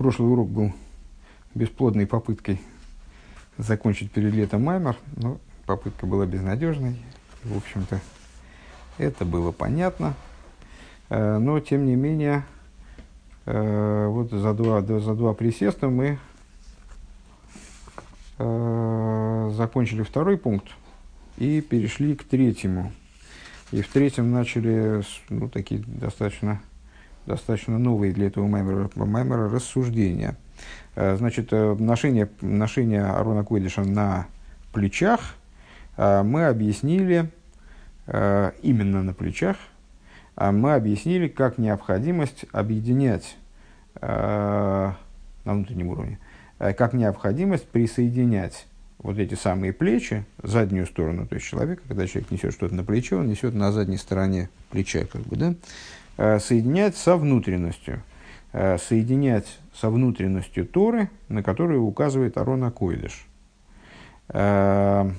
прошлый урок был бесплодной попыткой закончить перед летом маймер, но попытка была безнадежной. В общем-то, это было понятно. Э, но, тем не менее, э, вот за два, за два присеста мы э, закончили второй пункт и перешли к третьему. И в третьем начали ну, такие достаточно, достаточно новые для этого маймера, рассуждения. Значит, ношение, ношение Арона Койдыша на плечах мы объяснили именно на плечах – мы объяснили, как необходимость объединять э, на внутреннем уровне, э, как необходимость присоединять вот эти самые плечи, заднюю сторону, то есть человека, когда человек несет что-то на плечо, он несет на задней стороне плеча, как бы, да, э, соединять со внутренностью, э, соединять со внутренностью Торы, на которую указывает Арона Койдыш. Э,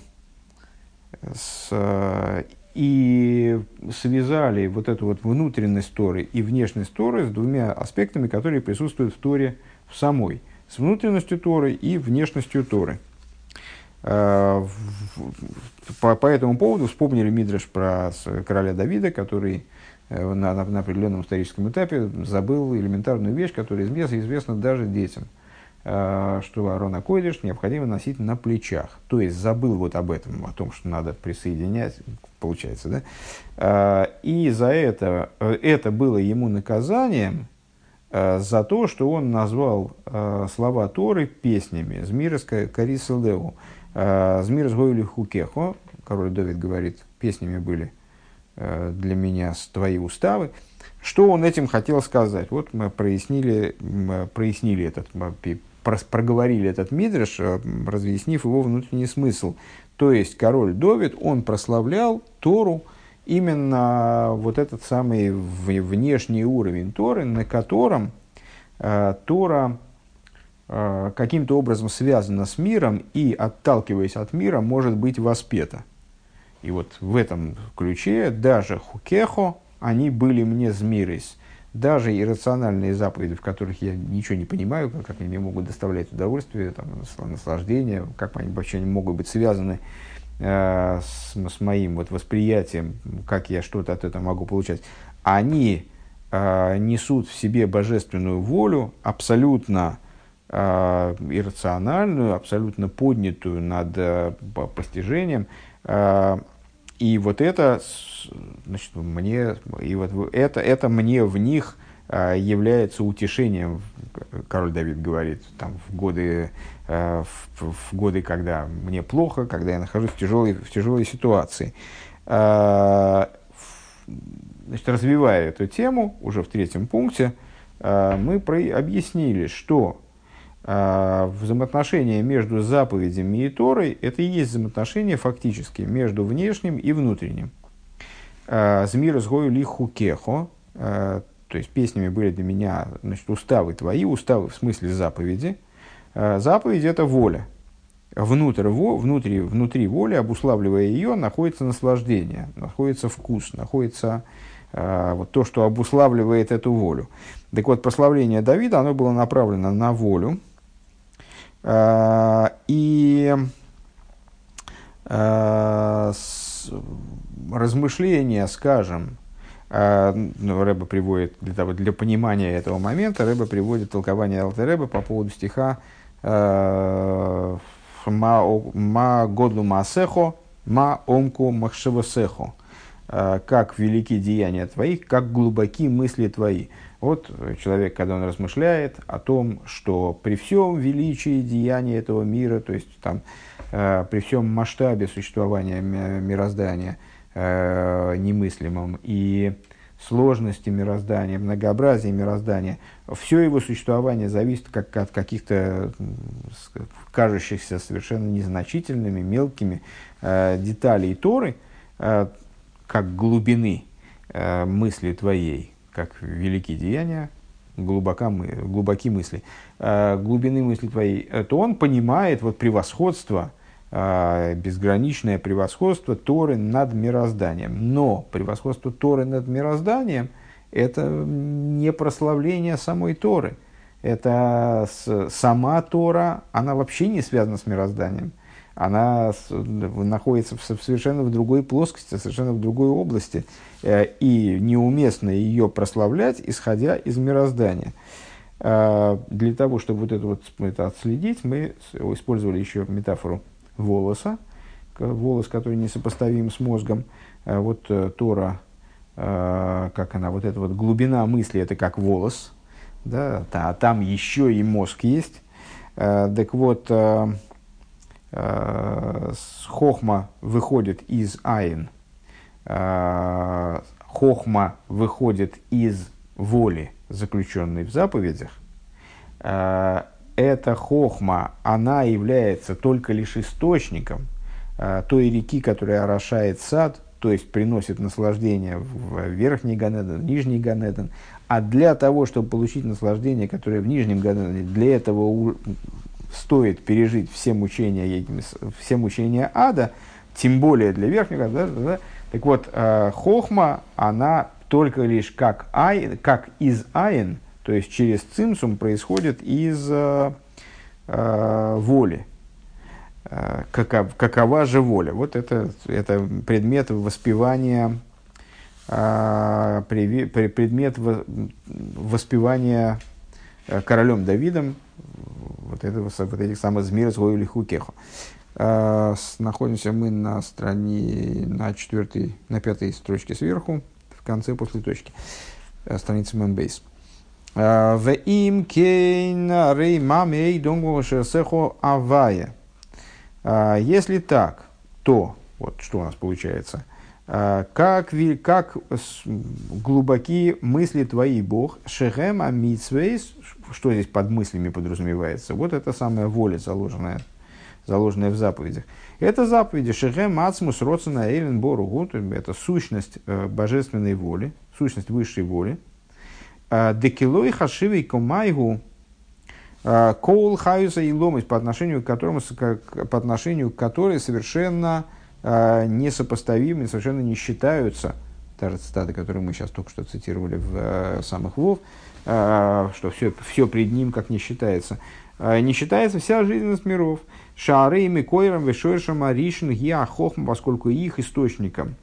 и связали вот эту вот внутренность Торы и внешность Торы с двумя аспектами, которые присутствуют в Торе в самой. С внутренностью Торы и внешностью Торы. По, по этому поводу вспомнили Мидреш про короля Давида, который э, на, на, на определенном историческом этапе забыл элементарную вещь, которая известна, даже детям – Э, что Арона Койдиш необходимо носить на плечах. То есть забыл вот об этом, о том, что надо присоединять, получается, да? Э, и за это, э, это было ему наказанием за то, что он назвал слова Торы песнями. Змирас Карисалдеу. Змирас Гойли Хукехо, король Давид говорит, песнями были для меня твои уставы. Что он этим хотел сказать? Вот мы прояснили, прояснили этот проговорили этот мидриш, э, разъяснив его внутренний смысл. То есть король Довид, он прославлял Тору, именно вот этот самый внешний уровень Торы, на котором э, Тора э, каким-то образом связана с миром и, отталкиваясь от мира, может быть воспета. И вот в этом ключе даже хукехо, они были мне змирис даже иррациональные заповеди, в которых я ничего не понимаю, как, как они мне могут доставлять удовольствие, там, наслаждение, как они вообще они могут быть связаны э, с, с моим вот, восприятием, как я что-то от этого могу получать, они э, несут в себе божественную волю, абсолютно э, иррациональную, абсолютно поднятую над э, постижением, и вот это, значит, мне, и вот это, это мне в них а, является утешением, король Давид говорит, там, в годы, а, в, в годы, когда мне плохо, когда я нахожусь в тяжелой, в тяжелой ситуации. А, значит, развивая эту тему, уже в третьем пункте, мы про, объяснили, что а, взаимоотношения между заповедями и Торой – это и есть взаимоотношения фактически между внешним и внутренним. А, Змир сгою ли хукехо, а, то есть песнями были для меня значит, уставы твои, уставы в смысле заповеди. Заповедь – это воля. Внутрь, во, внутри, внутри воли, обуславливая ее, находится наслаждение, находится вкус, находится вот то, что обуславливает эту волю. Так вот, прославление Давида, оно было направлено на волю, и э, размышления, скажем, э, ну, Рэба приводит для, того, для понимания этого момента, Рэба приводит толкование Алтереба по поводу стиха «Ма годлу маасехо, ма омку махшевосехо» как велики деяния твоих, как глубоки мысли твои. Вот человек, когда он размышляет о том, что при всем величии деяния этого мира, то есть там, э, при всем масштабе существования мироздания э, немыслимом и сложности мироздания, многообразия мироздания, все его существование зависит как от каких-то кажущихся совершенно незначительными, мелкими э, деталей Торы, э, как глубины э, мысли твоей, как великие деяния, глубока, глубоки мысли, э, глубины мысли твоей, то он понимает вот превосходство, э, безграничное превосходство Торы над мирозданием. Но превосходство Торы над мирозданием – это не прославление самой Торы. Это сама Тора, она вообще не связана с мирозданием. Она находится в, совершенно в другой плоскости, совершенно в другой области. Э, и неуместно ее прославлять, исходя из мироздания. Э, для того, чтобы вот это, вот, это отследить, мы использовали еще метафору волоса, волос, который несопоставим с мозгом. Э, вот Тора, как она, вот эта вот глубина мысли, это как волос, да, а там еще и мозг есть. Так вот, хохма выходит из айн – Э, хохма выходит из воли, заключенной в заповедях, э, эта хохма, она является только лишь источником э, той реки, которая орошает сад, то есть приносит наслаждение в верхний Ганеден, в нижний Ганеден. А для того, чтобы получить наслаждение, которое в нижнем Ганедене, для этого стоит пережить все мучения, все мучения ада, тем более для верхнего, да, да, так вот, э, хохма, она только лишь как, ай, как из айн, то есть через цимсум происходит из э, э, воли. Э, каков, какова же воля? Вот это, это предмет воспевания, э, предмет воспевания э, королем Давидом вот, этого, вот этих самых змир свою лиху кеху. А, находимся мы на стране, на четвертой, на пятой строчке сверху, в конце после точки, э, страницы Мембейс. А, в им кейн рей мамей донгу шерсехо авая. А, если так, то, вот что у нас получается, как, как глубоки мысли твои, Бог, шехем амитсвейс, что здесь под мыслями подразумевается, вот это самая воля, заложенная заложенное в заповедях. Это заповеди Шехем Ацмус Роцена Эйлен Боругу, это сущность э, божественной воли, сущность высшей воли. Э, Декилой Хашивей Комайгу э, Коул Хаюса и Ломость, по отношению к которому, по отношению к которой совершенно несопоставимы, совершенно не считаются, та же цитата, которую мы сейчас только что цитировали в самых Вов, что все, все пред ним как не считается, не считается вся жизненность миров. Шары и Микойрам Вешойшам Аришин Гиа Хохма, поскольку их источником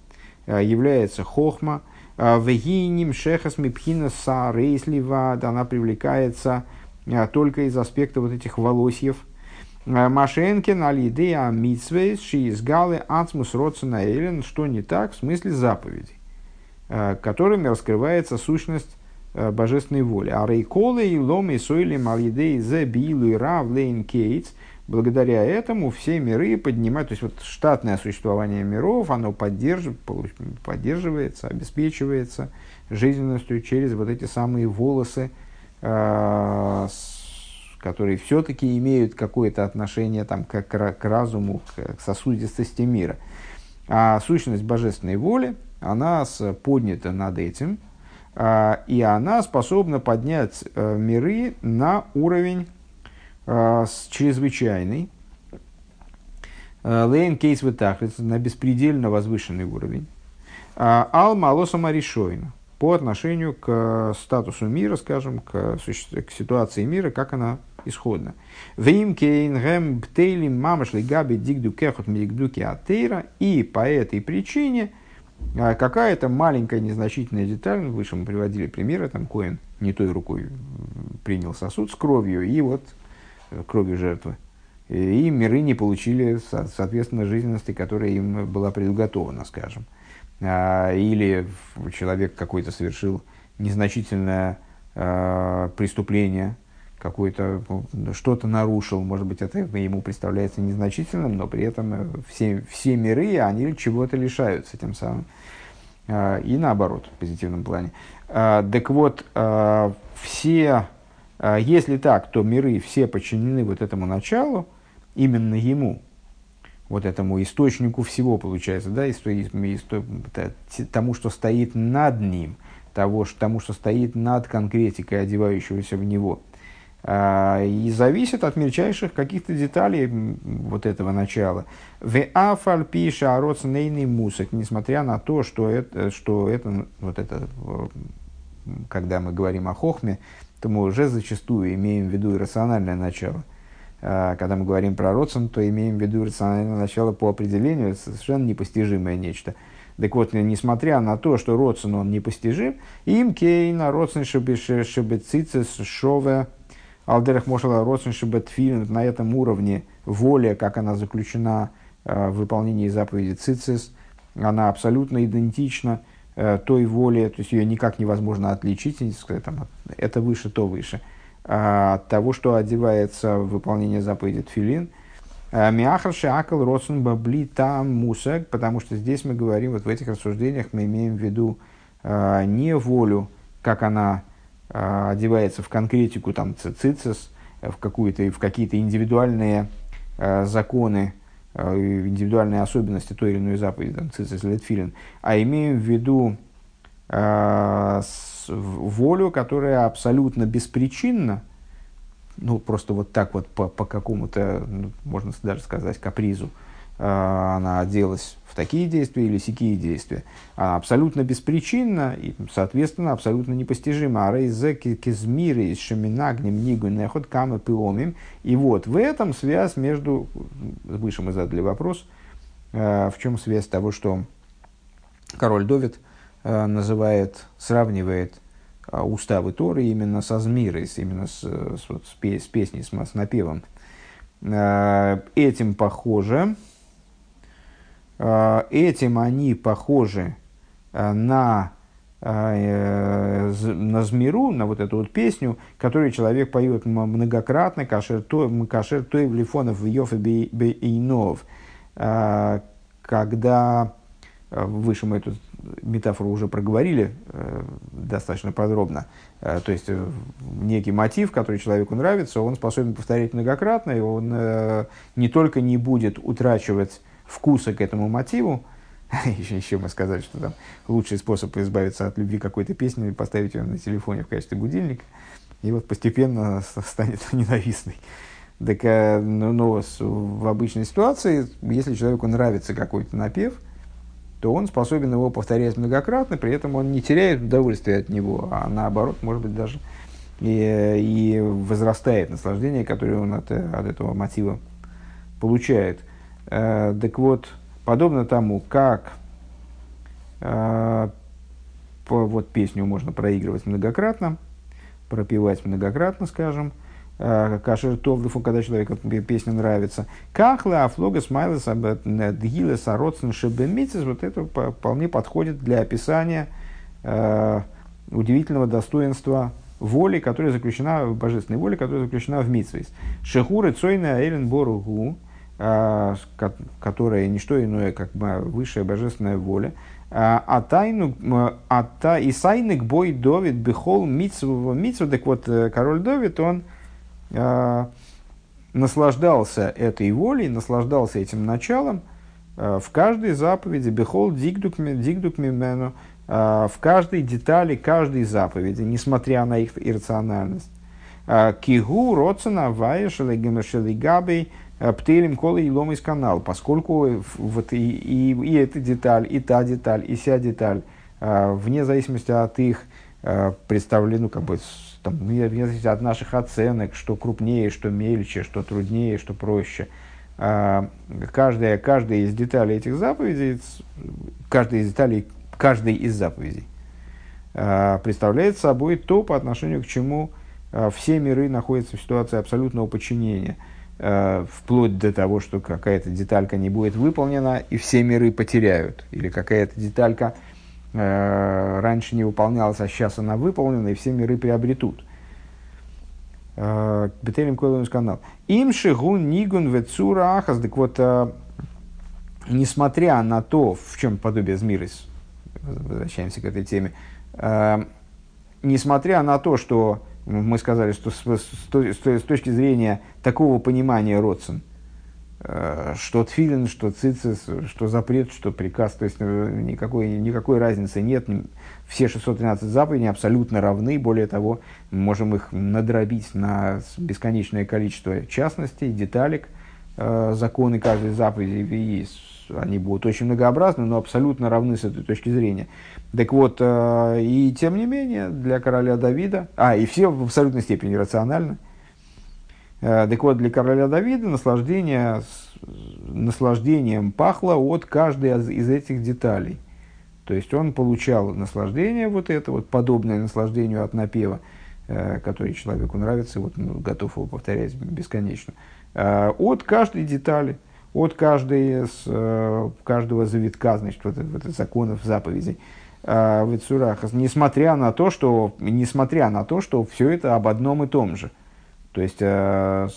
э, является Хохма, э, Вегиним Шехас Мипхина Сарейслива, она привлекается э, только из аспекта вот этих волосьев. Машенкин Алидея Митсвейс Шиизгалы Ацмус Родсона Эйлен, что не так в смысле заповедей, которыми раскрывается сущность божественной воли. А рейколы и ломы сойли малидей зе и рав лейн кейтс – благодаря этому все миры поднимают, то есть вот штатное существование миров, оно поддерживает, поддерживается, обеспечивается жизненностью через вот эти самые волосы, э, которые все-таки имеют какое-то отношение там, к, к разуму, к, к сосудистости мира. А сущность божественной воли, она поднята над этим, э, и она способна поднять э, миры на уровень а, чрезвычайный, а, лейн кейс вытахлиц на беспредельно возвышенный уровень. А, ал малоса маришойна по отношению к статусу мира, скажем, к, к ситуации мира, как она исходна. И по этой причине какая-то маленькая незначительная деталь, выше мы приводили примеры, там Коин не той рукой принял сосуд с кровью, и вот кровью жертвы. И миры не получили, соответственно, жизненности, которая им была предуготована, скажем. А, или человек какой-то совершил незначительное а, преступление, какое-то ну, что-то нарушил, может быть, это ему представляется незначительным, но при этом э, все, все миры, они чего-то лишаются тем самым. А, и наоборот, в позитивном плане. Так вот, все если так, то миры все подчинены вот этому началу, именно ему, вот этому источнику всего, получается, да, исто, исто, тому, что стоит над ним, того, тому, что стоит над конкретикой, одевающегося в него. А, и зависит от мельчайших каких-то деталей вот этого начала. В афаль пиша нейный мусок, несмотря на то, что это, что это, вот это, когда мы говорим о хохме, то мы уже зачастую имеем в виду иррациональное начало. А, когда мы говорим про родствен, то имеем в виду иррациональное начало по определению, совершенно непостижимое нечто. Так вот, несмотря на то, что родствен он непостижим, им кейна родствен шебецицес шове алдерах мошала родствен шебетфилин на этом уровне воля, как она заключена в выполнении заповеди цицис, она абсолютно идентична э, той воле, то есть ее никак невозможно отличить, сказать, там, это выше, то выше, а от того, что одевается в выполнение заповеди тфилин. Э, Миахарши акал родсун бабли там мусак, потому что здесь мы говорим, вот в этих рассуждениях мы имеем в виду э, не волю, как она э, одевается в конкретику, там, цицис, в, в какие-то индивидуальные законы, индивидуальные особенности той или иной заповеди, там, цицис летфилин, а имеем в виду с, волю, которая абсолютно беспричинна, ну, просто вот так вот по, по какому-то, ну, можно даже сказать, капризу, Э, она оделась в такие действия или сякие действия. Она абсолютно беспричинна и, соответственно, абсолютно непостижима. А рейзеки кизмиры из шаминагнем нигу нехот камы пиломим. И вот в этом связь между... Выше мы задали вопрос, э, в чем связь того, что король Довид называет, сравнивает уставы Торы именно со Змирой, именно с, с, с, с песней, с, с напевом. Этим похоже, Э, этим они похожи э, на, э, на змиру, на вот эту вот песню, которую человек поет многократно, кашер той в лифонов в Йофе Бейнов, когда выше мы эту метафору уже проговорили достаточно подробно. то есть некий мотив, который человеку нравится, он способен повторять многократно, и он не только не будет утрачивать вкуса к этому мотиву, еще, еще мы сказали, что там лучший способ избавиться от любви какой-то песни, поставить ее на телефоне в качестве будильника, и вот постепенно станет ненавистной. Так, э, но, но в обычной ситуации, если человеку нравится какой-то напев, то он способен его повторять многократно, при этом он не теряет удовольствия от него, а наоборот, может быть, даже и, и возрастает наслаждение, которое он от, от этого мотива получает. Э, так вот, подобно тому, как э, по, вот песню можно проигрывать многократно, пропевать многократно, скажем, Кашер Товлифу, когда человеку песня нравится. Кахла, Афлога, Смайлес, Дгилес, Ароцен, Шебемицис, вот это вполне подходит для описания э, удивительного достоинства воли, которая заключена, божественной воле, которая заключена в Митсвейс. Шехуры Цойна Эйлен Боругу, а, которая не что иное, как высшая божественная воля. А, тайну, а та, и сайник бой Довид бихол митсву митсву, так вот, э, король Довид, он наслаждался этой волей, наслаждался этим началом а, в каждой заповеди, бихол дигдук, дигдук мимену, а, в каждой детали каждой заповеди, несмотря на их иррациональность. Кигу, Роцена, Вая, Шелегабей, Э, Птелем кола и лом из канал, поскольку вот и, и, и эта деталь, и та деталь, и вся деталь, вне зависимости от их представлены, ну, как бы, там, вне зависимости от наших оценок, что крупнее, что мельче, что труднее, что проще, каждая, каждая из деталей этих заповедей, каждая из деталей каждой из заповедей представляет собой то, по отношению к чему все миры находятся в ситуации абсолютного подчинения – вплоть до того, что какая-то деталька не будет выполнена, и все миры потеряют. Или какая-то деталька раньше не выполнялась, а сейчас она выполнена, и все миры приобретут. Э, Бетелем Койлунс канал. Им шигун нигун вецура ахас. Так вот, э, несмотря на то, в чем подобие Змирис, возвращаемся к этой теме, э, несмотря на то, что мы сказали, что с, точки зрения такого понимания родствен, э, что тфилин, что цицис, что запрет, что приказ, то есть э, никакой, никакой разницы нет. Все 613 заповедей абсолютно равны. Более того, можем их надробить на бесконечное количество частностей, деталек, э, законы каждой заповеди и они будут очень многообразны, но абсолютно равны с этой точки зрения. Так вот, э, и тем не менее, для короля Давида, а, и все в абсолютной степени рациональны, э, так вот, для короля Давида наслаждение, наслаждением пахло от каждой из этих деталей. То есть он получал наслаждение, вот это вот подобное наслаждению от напева, э, который человеку нравится, вот ну, готов его повторять бесконечно, от каждой детали – от каждой, с, э, каждого завитка, значит, вот, вот законов, заповедей э, в Ицурах, несмотря на то, что, несмотря на то, что все это об одном и том же. То есть, э,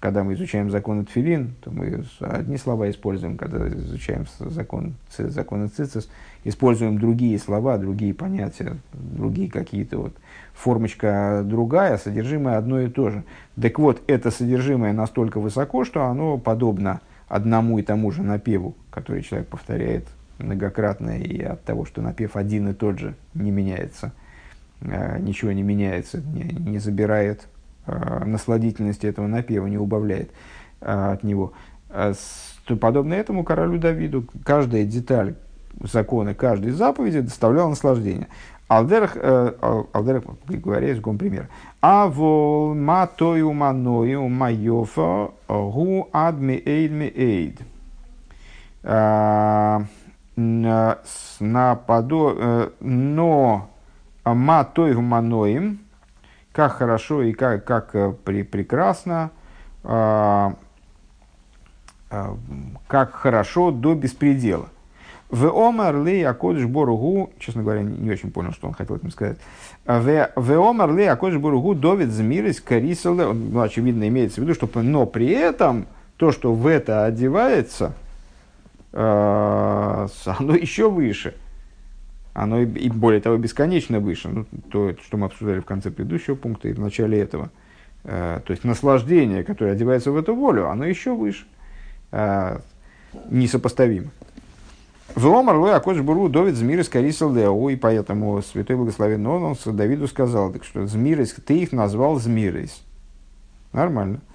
когда мы изучаем закон Тфилин, то мы одни слова используем, когда изучаем закон, закон Цицис, используем другие слова, другие понятия, другие какие-то вот формочка другая, содержимое одно и то же. Так вот, это содержимое настолько высоко, что оно подобно одному и тому же напеву, который человек повторяет многократно, и от того, что напев один и тот же не меняется, э, ничего не меняется, не, не забирает насладительности этого напева, не убавляет э, от него. Подобно этому королю Давиду каждая деталь закона, каждой заповеди доставляла наслаждение. Алдерах, Алдерах, говоря, языком пример. Авол матою маною майофа гу ад эйд эйд. Э, но матою маноим, как хорошо и как, как э, при, прекрасно, а, а, как хорошо до беспредела. В омар ли акодыш боругу, честно говоря, не очень понял, что он хотел этим сказать. В омар ли акодыш боругу довид змирис карисале, ну, очевидно, имеется в виду, что, но при этом то, что в это одевается, э, оно еще выше. Оно и более того бесконечно выше. Ну, то, что мы обсуждали в конце предыдущего пункта и в начале этого. Э, то есть наслаждение, которое одевается в эту волю, оно еще выше. Э, несопоставимо. Вомар лой акош буру довид змирис карисал и поэтому святой благословен он, он Давиду сказал, так что змирис, ты их назвал змирис. Нормально. «А,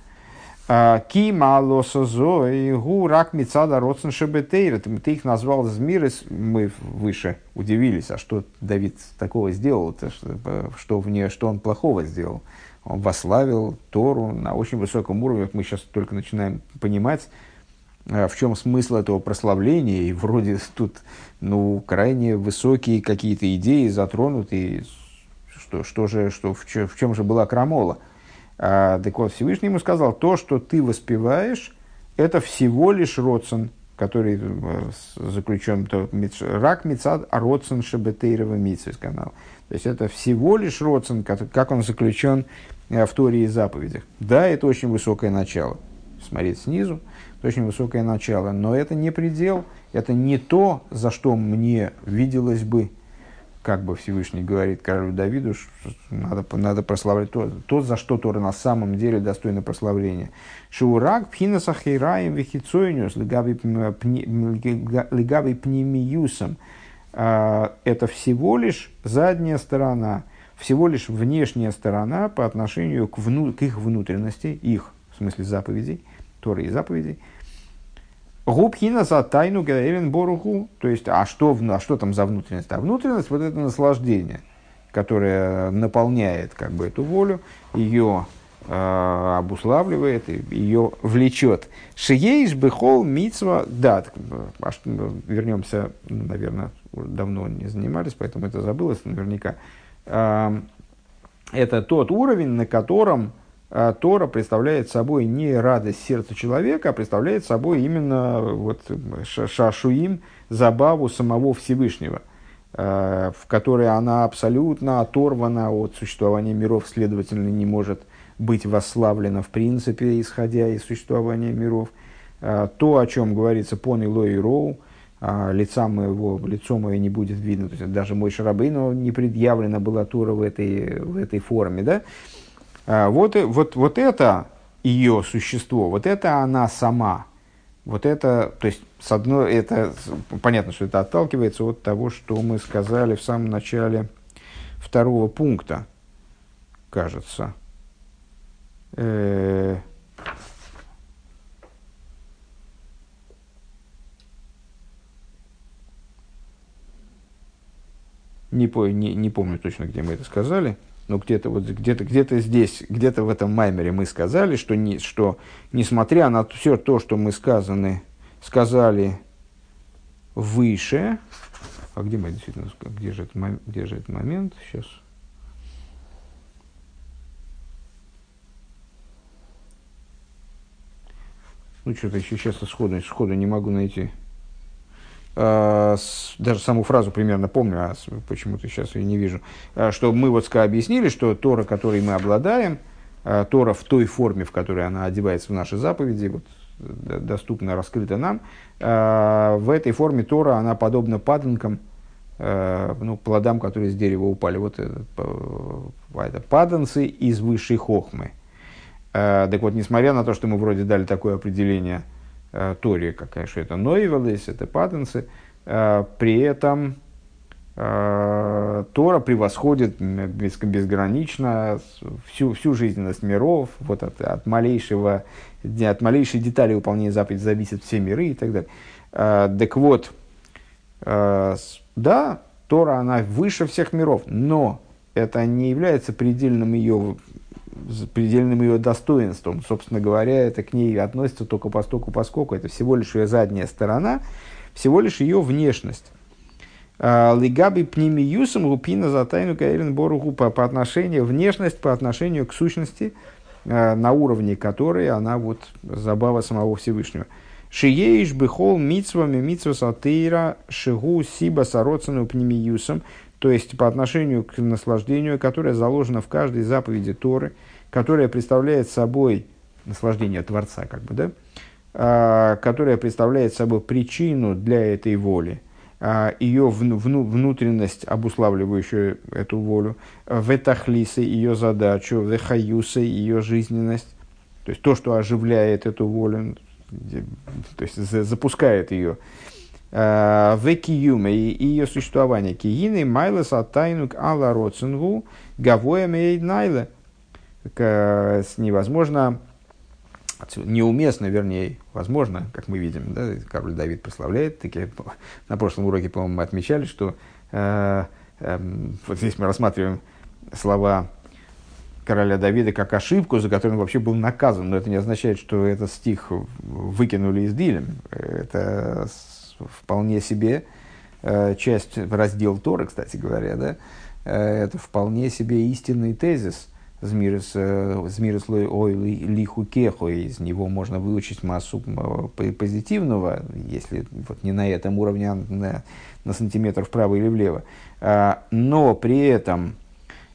ки мало созой гу рак мецада родсен шебетейр. Ты их назвал змирис, мы выше удивились, а что Давид такого сделал, -то, что, что, в нее, что он плохого сделал. Он вославил Тору на очень высоком уровне, мы сейчас только начинаем понимать, а в чем смысл этого прославления, и вроде тут ну, крайне высокие какие-то идеи затронуты, что, что же, что, в, чем, в чем же была крамола. А, так вот, Всевышний ему сказал, то, что ты воспеваешь, это всего лишь родсон, который э, заключен, то, рак мецад, а родсон шебетейрова митсвис канал. То есть это всего лишь родсон, как, он заключен э, в Торе и заповедях. Да, это очень высокое начало. Смотреть снизу, очень высокое начало. Но это не предел, это не то, за что мне виделось бы, как бы Всевышний говорит королю Давиду, что надо, надо прославлять то, то, за что Тора на самом деле достойно прославления. Шурак пхинаса хейраем вихицойниус легави пнемиюсом. А, это всего лишь задняя сторона, всего лишь внешняя сторона по отношению к, вну, к их внутренности, их, в смысле заповедей, Торы и заповедей. Губхина за тайну Боруху. То есть, а что, а что там за внутренность? А внутренность вот это наслаждение, которое наполняет как бы эту волю, ее э, обуславливает, ее влечет. Шиеиш бехол мицва да. А ну, вернемся, ну, наверное, давно не занимались, поэтому это забылось наверняка. Э, это тот уровень, на котором Тора представляет собой не радость сердца человека, а представляет собой именно вот, шашуим, забаву самого Всевышнего, а, в которой она абсолютно оторвана от существования миров, следовательно, не может быть восславлена в принципе, исходя из существования миров. А, то, о чем говорится пон Илой и Роу, лица моего, лицо мое не будет видно, то есть даже мой шарабейну не предъявлена была Тора в этой, в этой форме, да, а, а, вот, вот, вот это ее существо, вот это она сама. Вот это, то есть, с одной, это, понятно, что это отталкивается от того, что мы сказали в самом начале второго пункта, кажется. Э -э не, не, не помню точно, где мы это сказали но где-то вот где-то где-то здесь, где-то в этом маймере мы сказали, что, не, что несмотря на все то, что мы сказаны, сказали выше, а где мы действительно, где же, это, где же этот момент сейчас? Ну, что-то еще сейчас сходу, сходу не могу найти. А, даже саму фразу примерно помню, а почему-то сейчас ее не вижу. А, что мы вот объяснили, что Тора, которой мы обладаем, а, Тора в той форме, в которой она одевается в наши заповеди, вот, доступна, раскрыта нам, в этой форме Тора, она подобна паданкам, ну, плодам, которые с дерева упали. Вот это, это паданцы из высшей хохмы. Так вот, несмотря на то, что мы вроде дали такое определение Торе, какая что это Нойвелес, это патенсы, э, при этом Тора превосходит безгранично всю, всю жизненность миров, вот от, от, малейшего, от малейшей детали выполнения заповеди зависят все миры и так далее. Так вот, да, Тора, она выше всех миров, но это не является предельным ее предельным ее достоинством. Собственно говоря, это к ней относится только постольку, поскольку это всего лишь ее задняя сторона, всего лишь ее внешность. А, Лигаби пнемиюсом лупина за тайну каэрин боругу по, отношению, внешность по отношению к сущности, а, на уровне которой она вот забава самого Всевышнего. Шиеиш бихол митсвами митсва сатейра шигу сиба сароцану пнемиюсом, то есть по отношению к наслаждению, которое заложено в каждой заповеди Торы – которая представляет собой наслаждение Творца, как бы, да, а, которая представляет собой причину для этой воли, а, ее вну, вну, внутренность, обуславливающую эту волю, ветахлисы, ее задачу, вехаюсы, ее жизненность, то есть то, что оживляет эту волю, то есть запускает ее, а, векиюме и ее существование. Киины майлес атайнук ала роцингу гавоя невозможно, неуместно, вернее, возможно, как мы видим, да, король Давид прославляет, таки, на прошлом уроке, по-моему, мы отмечали, что э, э, вот здесь мы рассматриваем слова короля Давида как ошибку, за которую он вообще был наказан, но это не означает, что этот стих выкинули из Дилем. Это вполне себе э, часть, раздел Торы, кстати говоря, да, э, это вполне себе истинный тезис – Змирос э, ой лиху кеху, из него можно выучить массу позитивного, если вот не на этом уровне, а на, на сантиметр вправо или влево. А, но при этом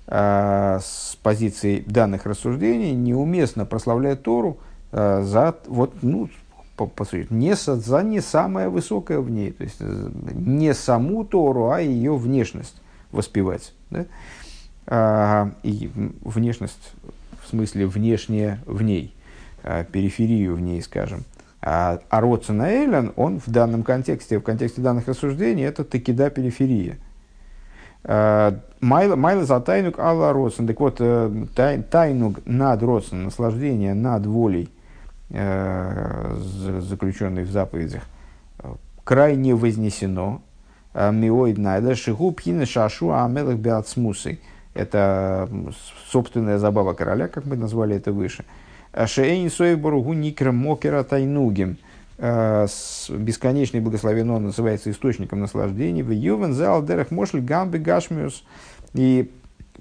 а, с позиции данных рассуждений неуместно прославлять Тору а, за, вот, ну, по, по сути, не за не самое высокое в ней, то есть э, не саму Тору, а ее внешность воспевать. Да? А, и внешность, в смысле внешнее в ней, а, периферию в ней, скажем. А, а Роцена он в данном контексте, в контексте данных рассуждений, это таки да периферия. А, Майла за тайнук алла Роцен. Так вот, э, тай, тайнук над Роцен, наслаждение над волей, э, заключенной в заповедях, крайне вознесено. Миоид найда шигу пхина шашу амелах беацмусой – это собственная забава короля, как мы назвали это выше. Шейн Сойборугу Никра Мокера Тайнугим. Э, бесконечный благословен он называется источником наслаждений. В Ювен Залдерах Мошль Гамби Гашмиус. И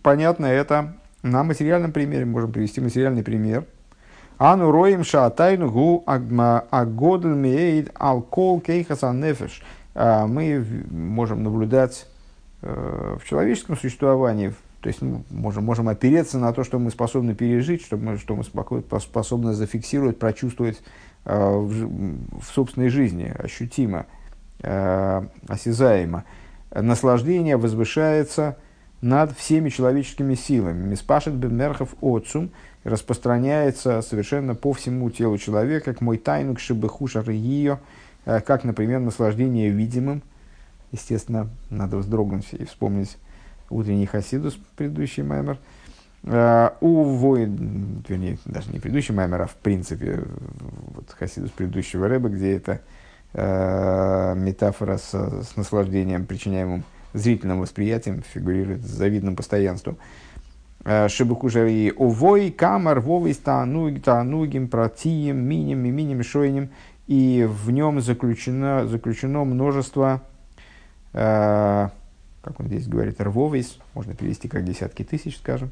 понятно это на материальном примере. Можем привести материальный пример. Ану роем шаатайну гу агодл меид алкол кейхаса нефеш. Э, мы можем наблюдать э, в человеческом существовании, то есть мы можем, можем опереться на то, что мы способны пережить, что мы, что мы способны зафиксировать, прочувствовать э, в, в собственной жизни, ощутимо, э, осязаемо. Наслаждение возвышается над всеми человеческими силами. Миспашет бемерхов отцум распространяется совершенно по всему телу человека, как мой тайнук шибехушар ее, э, как, например, наслаждение видимым. Естественно, надо вздрогнуть и вспомнить утренний Хасидус, предыдущий Маймер, Uh, у воин, вернее, даже не предыдущий Маймер, а в принципе, вот Хасидус предыдущего Рэба, где это uh, метафора с, с наслаждением, причиняемым зрительным восприятием, фигурирует с завидным постоянством. Шибухужа и овой, камар, вовой, стануги, танугим, протием, миним, миним, шойним. И в нем заключено, заключено множество, э, как он здесь говорит, рвовейс, можно перевести как десятки тысяч, скажем,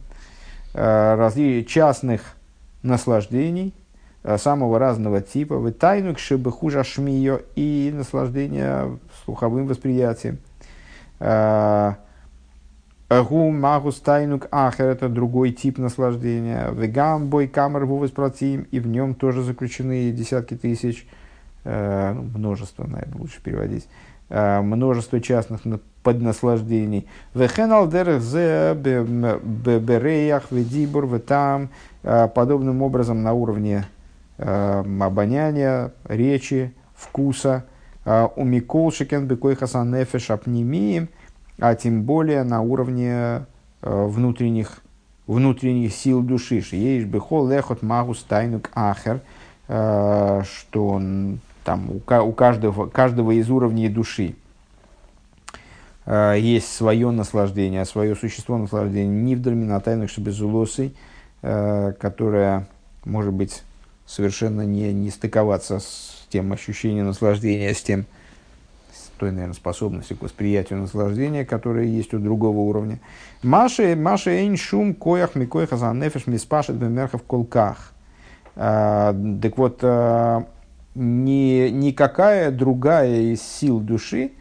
э, разли, частных наслаждений э, самого разного типа, в тайну к шибахужа шмио и наслаждение слуховым восприятием. Э, Гу магус тайнук ахер это другой тип наслаждения. Вегам бой камер вовес протим и в нем тоже заключены десятки тысяч, ну, множество, наверное, лучше переводить, множество частных поднаслаждений. Вехен алдерах зе береях ведибур ветам э, подобным образом на уровне э, обоняния, речи, вкуса. Э, у Миколшикен бекой хасан нефеш апнимием – а тем более на уровне э, внутренних, внутренних сил души. Есть бы хол лехот магус тайнук ахер, э, что он, там у, у каждого, каждого из уровней души э, есть свое наслаждение, свое существо наслаждения, не в дальминотайных шабезулосой, которое может быть совершенно не, не стыковаться с тем ощущением наслаждения, с тем, той, наверное, способности к восприятию наслаждения, которая есть у другого уровня. Маша, Маша эйн шум коях микоях азанефеш миспашет бемерхов колках. А, так вот, а, ни, никакая другая из сил души,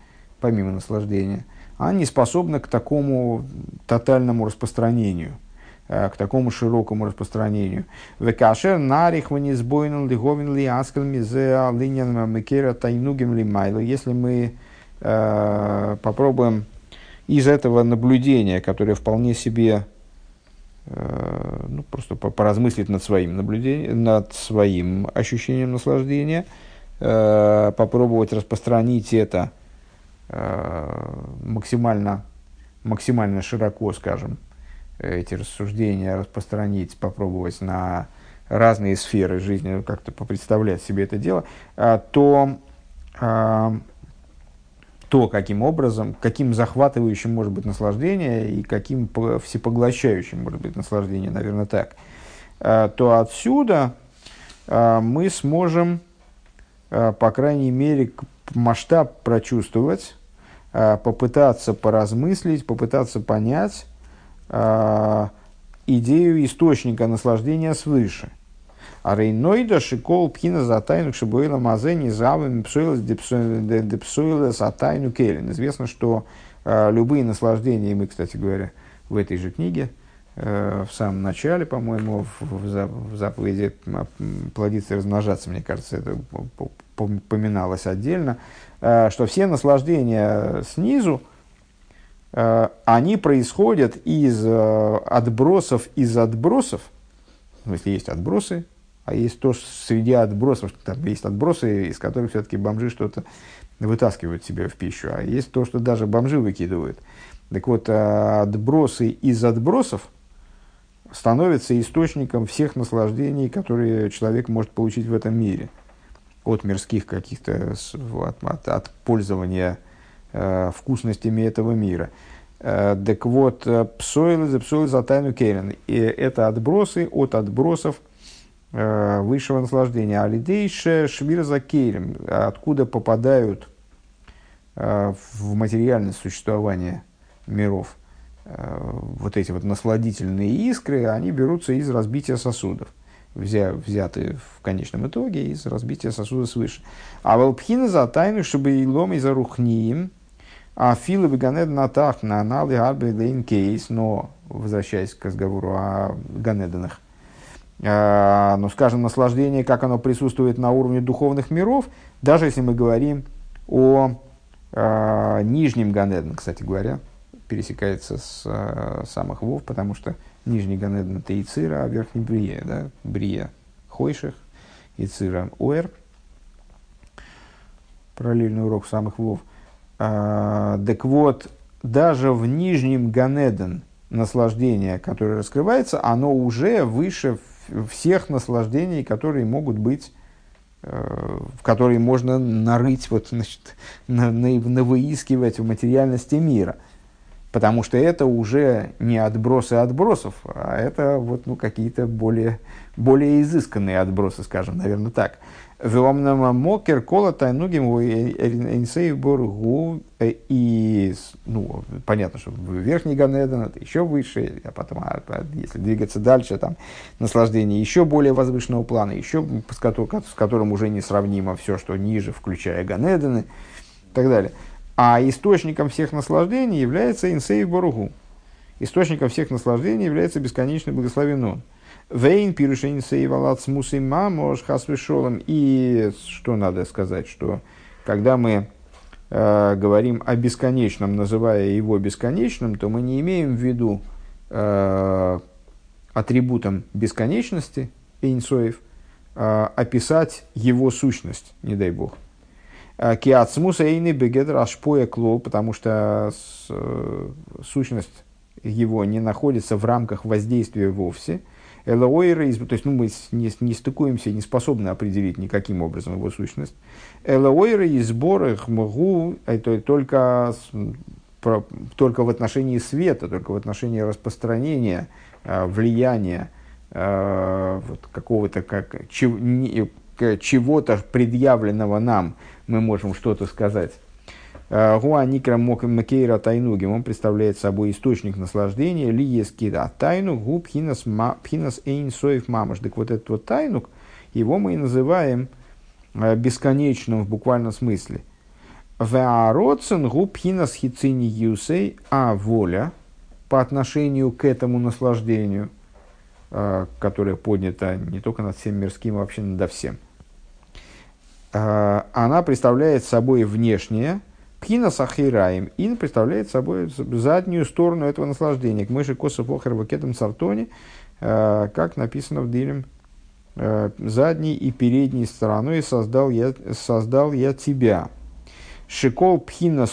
помимо наслаждения, она не способна к такому тотальному распространению а, к такому широкому распространению. Векашер нарих ванизбойнен лиговин ли аскал мизе линьян мекера тайнугим ли майло. Если мы Э, попробуем из этого наблюдения, которое вполне себе э, ну, просто поразмыслить над своим наблюдением, над своим ощущением наслаждения, э, попробовать распространить это максимально, максимально широко, скажем, эти рассуждения распространить, попробовать на разные сферы жизни, как-то попредставлять себе это дело, то то, каким образом, каким захватывающим может быть наслаждение и каким всепоглощающим может быть наслаждение, наверное, так, э, то отсюда э, мы сможем, э, по крайней мере, масштаб прочувствовать, попытаться поразмыслить, попытаться понять идею источника наслаждения свыше – а рейнойда шикол пхина за тайну шибуэла мазени завами псуэлас депсуэлас тайну келин. Известно, что э, любые наслаждения, мы, кстати говоря, в этой же книге, э, в самом начале, по-моему, в, в, в заповеди плодиться и размножаться, мне кажется, это поминалось отдельно, э, что все наслаждения снизу, э, они происходят из э, отбросов, из отбросов, если есть отбросы, а есть то, среди отбросов, там есть отбросы, из которых все-таки бомжи что-то вытаскивают себе в пищу, а есть то, что даже бомжи выкидывают. Так вот, а, отбросы из отбросов становятся источником всех наслаждений, которые человек может получить в этом мире. От мирских каких-то, от, от, от пользования э, вкусностями этого мира. Э, так вот, э, псойлы за псойлы за тайну керен. И это отбросы от отбросов – высшего наслаждения. Алидейше швир за кейлем, откуда попадают э, в материальное существование миров э, вот эти вот насладительные искры, они берутся из разбития сосудов, взя, взяты в конечном итоге из разбития сосуда свыше. А волпхина за тайну, чтобы и лом и за рухниим, а филы ганед натах на аналы арбе кейс, но возвращаясь к разговору о ганеданах, э, ну, скажем, наслаждение, как оно присутствует на уровне духовных миров, даже если мы говорим о э, нижнем Ганеден, кстати говоря, пересекается с э, самых Вов, потому что нижний Ганеден это Ицира, а верхний Брия, да, Брия Хойших, Ицира Уэр, параллельный урок самых Вов. А, так вот, даже в нижнем Ганеден наслаждение, которое раскрывается, оно уже выше всех наслаждений, которые могут быть, э, в которые можно нарыть, вот, значит, на, на, навыискивать в материальности мира. Потому что это уже не отбросы отбросов, а это вот, ну, какие-то более, более изысканные отбросы, скажем, наверное, так. Веомнама мокер кола тайнугим инсей боргу и ну понятно, что верхний Ганеден это еще выше, а потом, а, а, если двигаться дальше, там наслаждение еще более возвышенного плана, еще с которым, с которым уже несравнимо все, что ниже, включая Ганедены и так далее. А источником всех наслаждений является инсей боргу. Источником всех наслаждений является бесконечный благословен он. Вейн пирушин сейвалат смус и мамош. И что надо сказать, что когда мы э, говорим о бесконечном, называя его бесконечным, то мы не имеем в виду э, атрибутом бесконечности, инсоев, э, описать его сущность, не дай бог. Киацмуса эйны бегедр ашпоя клол, потому что э, сущность его не находится в рамках воздействия вовсе – Элоойры, то есть ну, мы не, не стыкуемся, не способны определить никаким образом его сущность. Элоойры и сборы могу, это только, только в отношении света, только в отношении распространения, э, влияния э, вот, какого-то как, чего-то предъявленного нам, мы можем что-то сказать. Гуа Никра Макейра Тайнугим, он представляет собой источник наслаждения, ли есть кида тайну, гу пхинас эйн соев мамаш. Так вот этот вот тайнук, его мы и называем э, бесконечным в буквальном смысле. Веароцен гу пхинас хицини юсей, а воля по отношению к этому наслаждению, э, которое поднято не только над всем мирским, а вообще над всем, э, она представляет собой внешнее, Пхина сахираем. Ин представляет собой заднюю сторону этого наслаждения. К мыши коса похер вакетом сартоне, э, как написано в Дилем, э, задней и передней стороной создал я, создал я тебя. Шикол пхина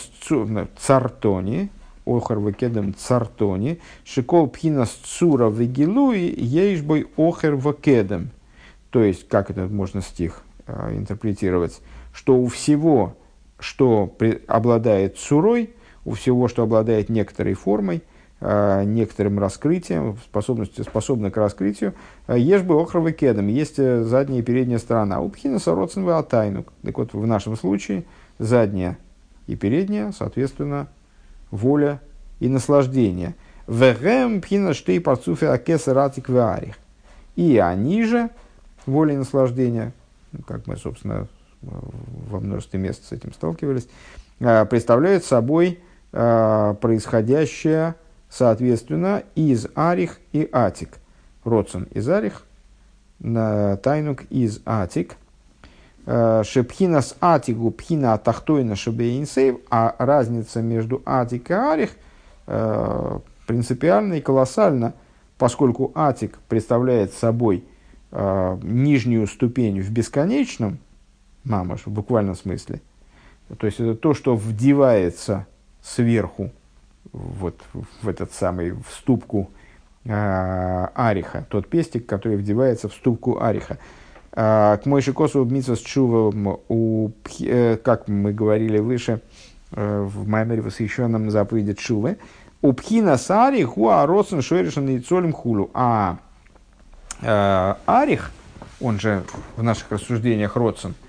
цартони, охар вакедом цартони, шикол пхина цура вегилуи, ейшбой охер вакедом. То есть, как это можно стих интерпретировать, что у всего что обладает сурой, у всего, что обладает некоторой формой, э, некоторым раскрытием, способностью, способна к раскрытию, э, ешь бы охровый кедом, есть э, задняя и передняя сторона. У пхина сороцинва атайнук. Так вот, в нашем случае задняя и передняя, соответственно, воля и наслаждение. Вегем пхина штей парцуфи акеса ратик. И они же, воля и наслаждение, как мы, собственно, во множестве мест с этим сталкивались, а, представляют собой а, происходящее, соответственно, из Арих и Атик. Родсон из Арих, Тайнук из Атик. А, Шепхина с Атигу пхина тахтойна шебейнсейв, а разница между Атик и Арих принципиальна и колоссальна, поскольку Атик представляет собой нижнюю ступень в бесконечном, мамаш в буквальном смысле. То есть это то, что вдевается сверху вот в этот самый в ступку э, ариха, тот пестик, который вдевается в ступку ариха. Э, к Мойши Косу Митсвас Чува, у, э, как мы говорили выше, э, в Маймере посвященном на заповеди Чувы, у Пхина Сари Хуа Росен Шойрешен и Цолем Хулу. А э, Арих, он же в наших рассуждениях Родсон –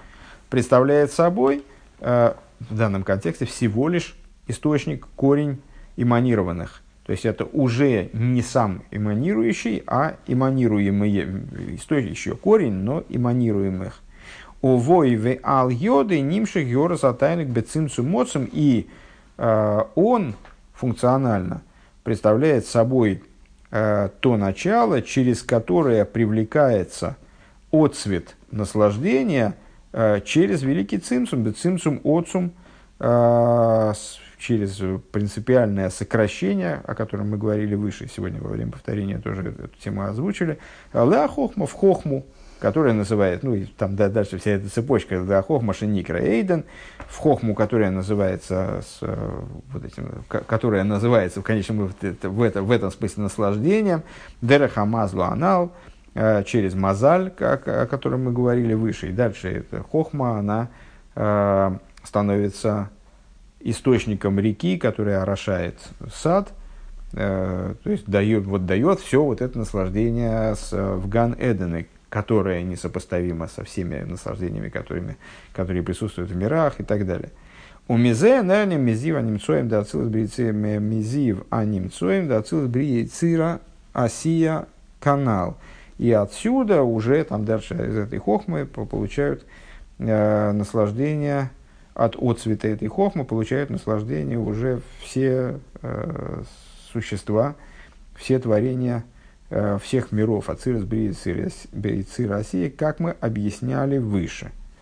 представляет собой э, в данном контексте всего лишь источник, корень эманированных. То есть это уже не сам эманирующий, а эманируемые, источник еще корень, но эманируемых. Овой в ал йоды нимших йорас атайник бецимцу моцем. И э, он функционально представляет собой э, то начало, через которое привлекается отцвет наслаждения – Э, через великий цимсум, цимсум отцум, э, через принципиальное сокращение, о котором мы говорили выше, сегодня во время повторения тоже эту тему озвучили, ла хохма в хохму, которая называет, ну и там да, дальше вся эта цепочка, да, хохма шиникра эйден, в хохму, которая называется, с, э, вот этим, которая называется в конечном в, это, в этом смысле наслаждением, дерахамазлу анал, Э, через мозаль, как, о котором мы говорили выше. И дальше эта хохма, она э, становится источником реки, которая орошает сад, то есть дает, вот дает все вот это наслаждение с, в Ган Эдене, которое несопоставимо со всеми наслаждениями, которыми, которые присутствуют в мирах и так далее. У мизе, наверное, мизив анимцоем да ацилус мизив анимцоем да ацилус брицира асия канал. И отсюда уже там дальше из этой хохмы получают э, наслаждение от отцвета этой хохмы получают наслаждение уже все э, существа, все творения всех миров, Ацирас, Брицир, России, как мы объясняли выше.